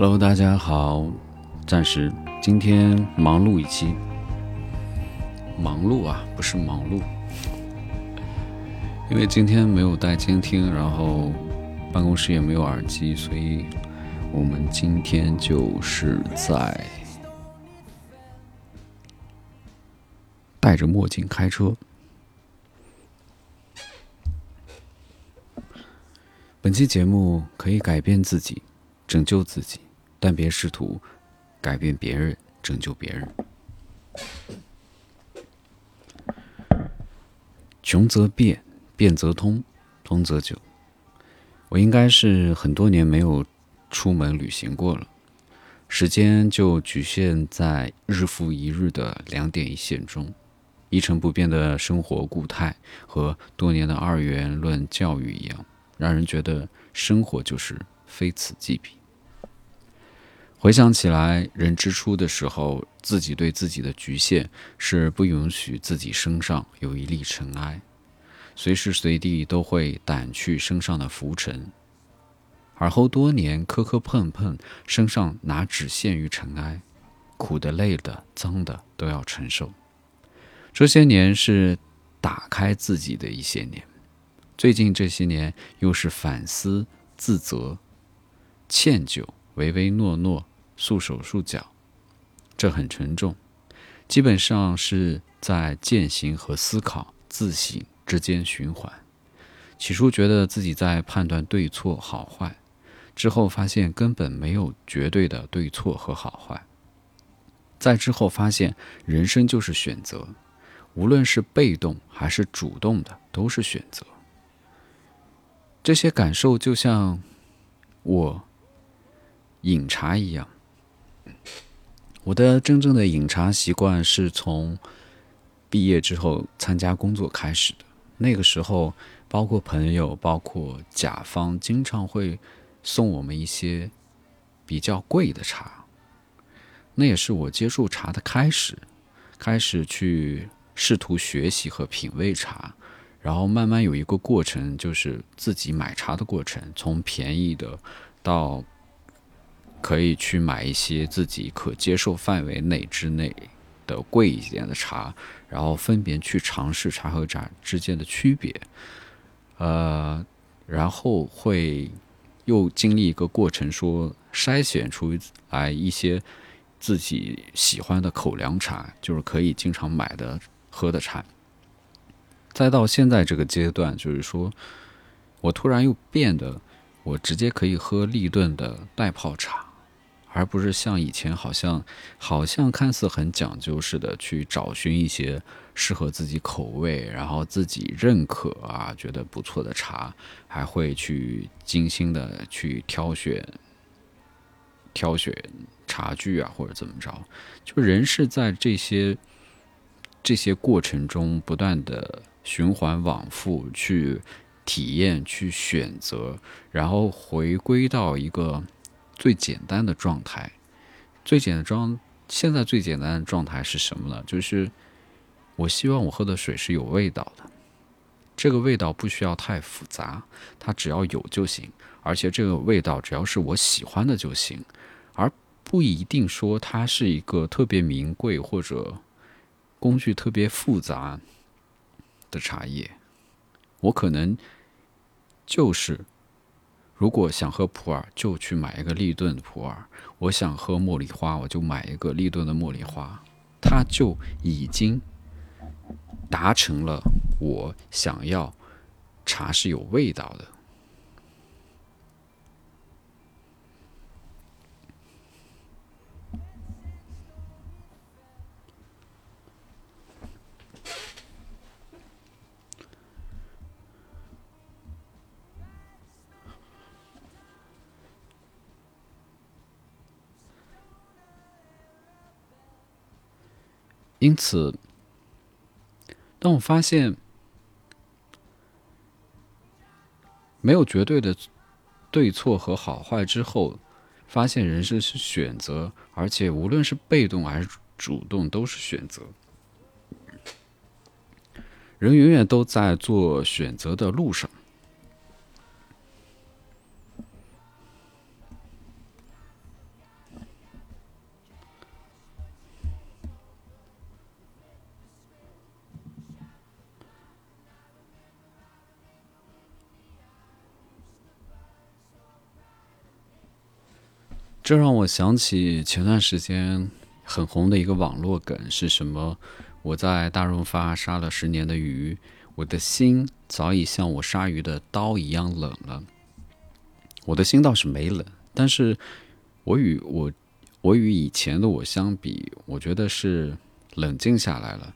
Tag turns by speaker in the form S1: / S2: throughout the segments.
S1: Hello，大家好，暂时今天忙碌一期，忙碌啊，不是忙碌，因为今天没有带监听，然后办公室也没有耳机，所以我们今天就是在戴着墨镜开车。本期节目可以改变自己，拯救自己。但别试图改变别人，拯救别人。穷则变，变则通，通则久。我应该是很多年没有出门旅行过了，时间就局限在日复一日的两点一线中，一成不变的生活固态和多年的二元论教育一样，让人觉得生活就是非此即彼。回想起来，人之初的时候，自己对自己的局限是不允许自己身上有一粒尘埃，随时随地都会掸去身上的浮尘。而后多年磕磕碰碰，身上哪只限于尘埃，苦的、累的、脏的都要承受。这些年是打开自己的一些年，最近这些年又是反思、自责、歉疚、唯唯诺诺。束手束脚，这很沉重，基本上是在践行和思考、自省之间循环。起初觉得自己在判断对错好坏，之后发现根本没有绝对的对错和好坏。再之后发现人生就是选择，无论是被动还是主动的，都是选择。这些感受就像我饮茶一样。我的真正的饮茶习惯是从毕业之后参加工作开始的。那个时候，包括朋友，包括甲方，经常会送我们一些比较贵的茶。那也是我接触茶的开始，开始去试图学习和品味茶，然后慢慢有一个过程，就是自己买茶的过程，从便宜的到。可以去买一些自己可接受范围内之内的贵一点的茶，然后分别去尝试茶和茶之间的区别，呃，然后会又经历一个过程，说筛选出来一些自己喜欢的口粮茶，就是可以经常买的喝的茶。再到现在这个阶段，就是说我突然又变得，我直接可以喝立顿的袋泡茶。而不是像以前，好像好像看似很讲究似的，去找寻一些适合自己口味，然后自己认可啊，觉得不错的茶，还会去精心的去挑选挑选茶具啊，或者怎么着。就人是在这些这些过程中不断的循环往复，去体验、去选择，然后回归到一个。最简单的状态，最简单，现在最简单的状态是什么呢？就是我希望我喝的水是有味道的，这个味道不需要太复杂，它只要有就行，而且这个味道只要是我喜欢的就行，而不一定说它是一个特别名贵或者工具特别复杂的茶叶，我可能就是。如果想喝普洱，就去买一个立顿的普洱；我想喝茉莉花，我就买一个立顿的茉莉花。它就已经达成了我想要茶是有味道的。因此，当我发现没有绝对的对错和好坏之后，发现人生是选择，而且无论是被动还是主动，都是选择。人永远都在做选择的路上。这让我想起前段时间很红的一个网络梗是什么？我在大润发杀了十年的鱼，我的心早已像我杀鱼的刀一样冷了。我的心倒是没冷，但是我与我我与以前的我相比，我觉得是冷静下来了。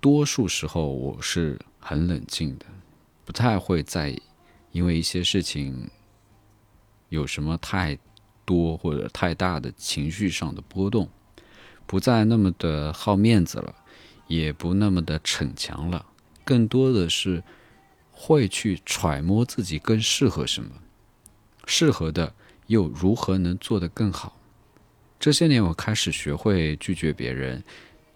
S1: 多数时候我是很冷静的，不太会在因为一些事情有什么太。多或者太大的情绪上的波动，不再那么的好面子了，也不那么的逞强了，更多的是会去揣摩自己更适合什么，适合的又如何能做得更好。这些年，我开始学会拒绝别人，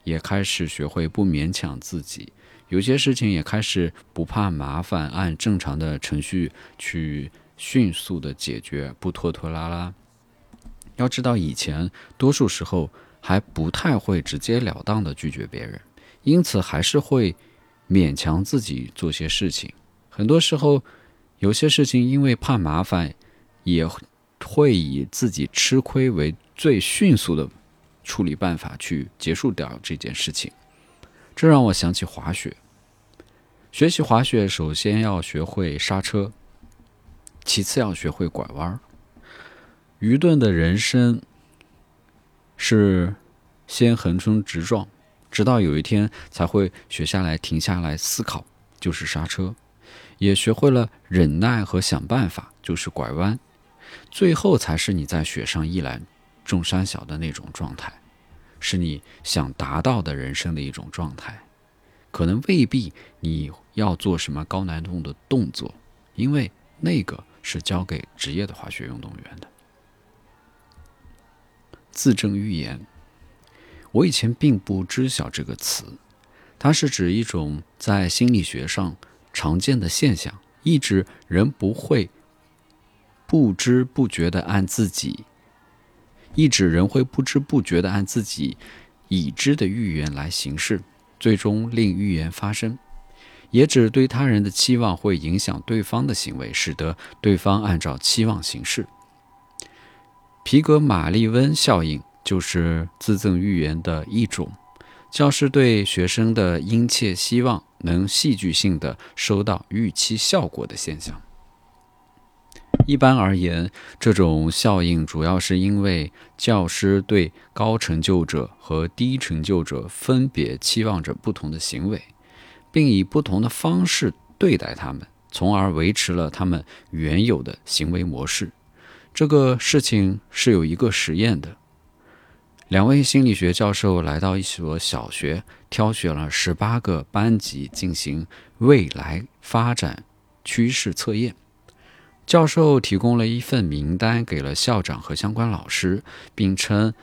S1: 也开始学会不勉强自己，有些事情也开始不怕麻烦，按正常的程序去迅速的解决，不拖拖拉拉。要知道，以前多数时候还不太会直截了当的拒绝别人，因此还是会勉强自己做些事情。很多时候，有些事情因为怕麻烦，也会以自己吃亏为最迅速的处理办法去结束掉这件事情。这让我想起滑雪。学习滑雪，首先要学会刹车，其次要学会拐弯儿。愚钝的人生是先横冲直撞，直到有一天才会学下来停下来思考，就是刹车；也学会了忍耐和想办法，就是拐弯。最后才是你在雪上一览众山小的那种状态，是你想达到的人生的一种状态。可能未必你要做什么高难度的动作，因为那个是交给职业的滑雪运动员的。自证预言，我以前并不知晓这个词，它是指一种在心理学上常见的现象，意指人不会不知不觉的按自己，意指人会不知不觉的按自己已知的预言来行事，最终令预言发生，也指对他人的期望会影响对方的行为，使得对方按照期望行事。皮格马利温效应就是自赠预言的一种，教师对学生的殷切希望能戏剧性的收到预期效果的现象。一般而言，这种效应主要是因为教师对高成就者和低成就者分别期望着不同的行为，并以不同的方式对待他们，从而维持了他们原有的行为模式。这个事情是有一个实验的。两位心理学教授来到一所小学，挑选了十八个班级进行未来发展趋势测验。教授提供了一份名单给了校长和相关老师，并称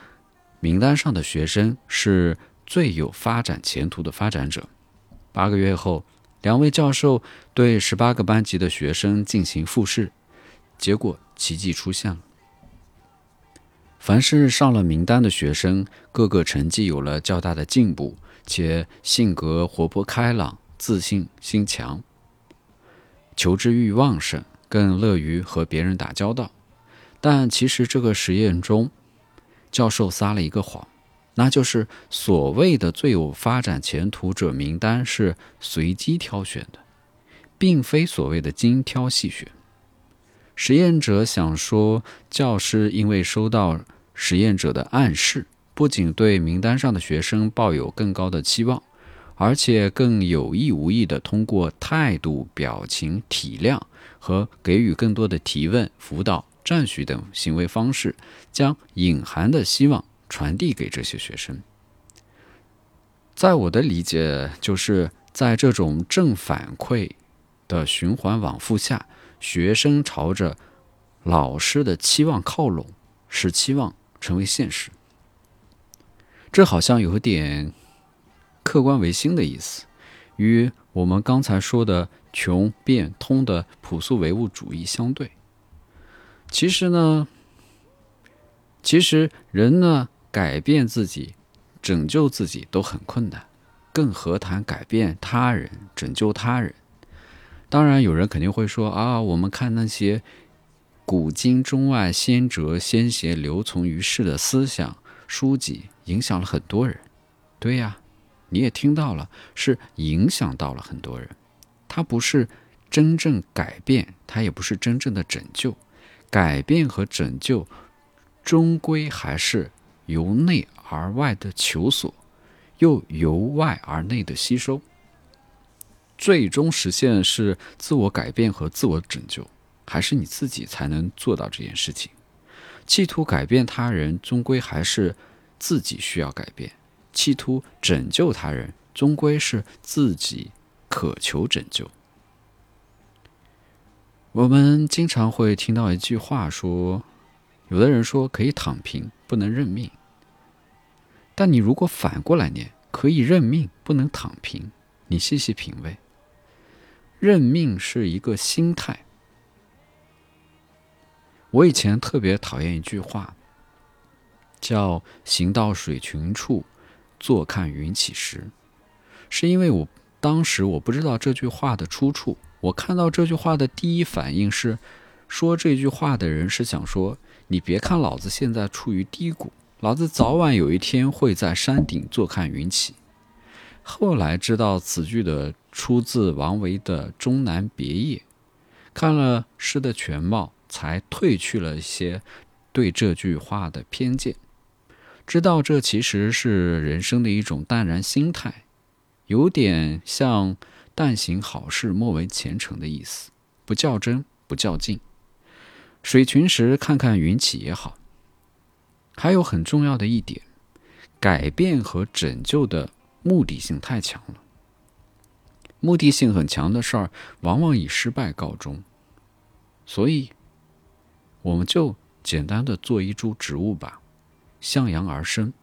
S1: 名单上的学生是最有发展前途的发展者。八个月后，两位教授对十八个班级的学生进行复试，结果。奇迹出现了。凡是上了名单的学生，各个成绩有了较大的进步，且性格活泼开朗、自信心强、求知欲旺盛，更乐于和别人打交道。但其实这个实验中，教授撒了一个谎，那就是所谓的最有发展前途者名单是随机挑选的，并非所谓的精挑细选。实验者想说，教师因为收到实验者的暗示，不仅对名单上的学生抱有更高的期望，而且更有意无意地通过态度、表情、体谅和给予更多的提问、辅导、赞许等行为方式，将隐含的希望传递给这些学生。在我的理解，就是在这种正反馈的循环往复下。学生朝着老师的期望靠拢，使期望成为现实。这好像有点客观唯心的意思，与我们刚才说的穷变通的朴素唯物主义相对。其实呢，其实人呢，改变自己、拯救自己都很困难，更何谈改变他人、拯救他人？当然，有人肯定会说啊，我们看那些古今中外先哲先贤留存于世的思想书籍，影响了很多人。对呀，你也听到了，是影响到了很多人。它不是真正改变，它也不是真正的拯救。改变和拯救，终归还是由内而外的求索，又由外而内的吸收。最终实现是自我改变和自我拯救。还是你自己才能做到这件事情。企图改变他人，终归还是自己需要改变；企图拯救他人，终归是自己渴求拯救。我们经常会听到一句话说：“有的人说可以躺平，不能认命。”但你如果反过来念，可以认命，不能躺平，你细细品味，认命是一个心态。我以前特别讨厌一句话，叫“行到水穷处，坐看云起时”，是因为我当时我不知道这句话的出处。我看到这句话的第一反应是，说这句话的人是想说：“你别看老子现在处于低谷，老子早晚有一天会在山顶坐看云起。”后来知道此句的出自王维的《终南别业》，看了诗的全貌。才褪去了一些对这句话的偏见，知道这其实是人生的一种淡然心态，有点像“但行好事，莫为前程”的意思，不较真，不较劲。水群时看看云起也好。还有很重要的一点，改变和拯救的目的性太强了，目的性很强的事儿，往往以失败告终，所以。我们就简单的做一株植物吧，向阳而生。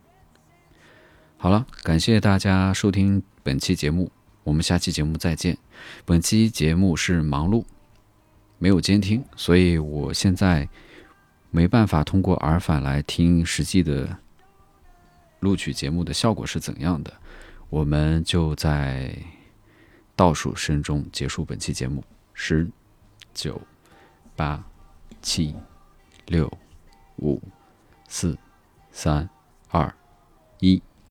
S1: 好了，感谢大家收听本期节目，我们下期节目再见。本期节目是忙碌，没有监听，所以我现在没办法通过耳返来听实际的录取节目的效果是怎样的。我们就在倒数声中结束本期节目，十、九、八。七、六、五、四、三、二、一。